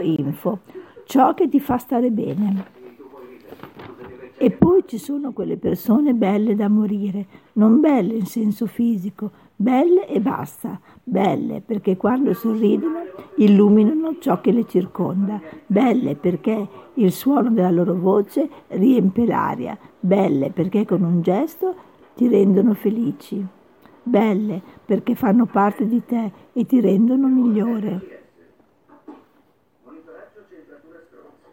info, ciò che ti fa stare bene. E poi ci sono quelle persone belle da morire, non belle in senso fisico, belle e basta, belle perché quando sorridono illuminano ciò che le circonda, belle perché il suono della loro voce riempie l'aria, belle perché con un gesto ti rendono felici, belle perché fanno parte di te e ti rendono migliore. 180 alturas.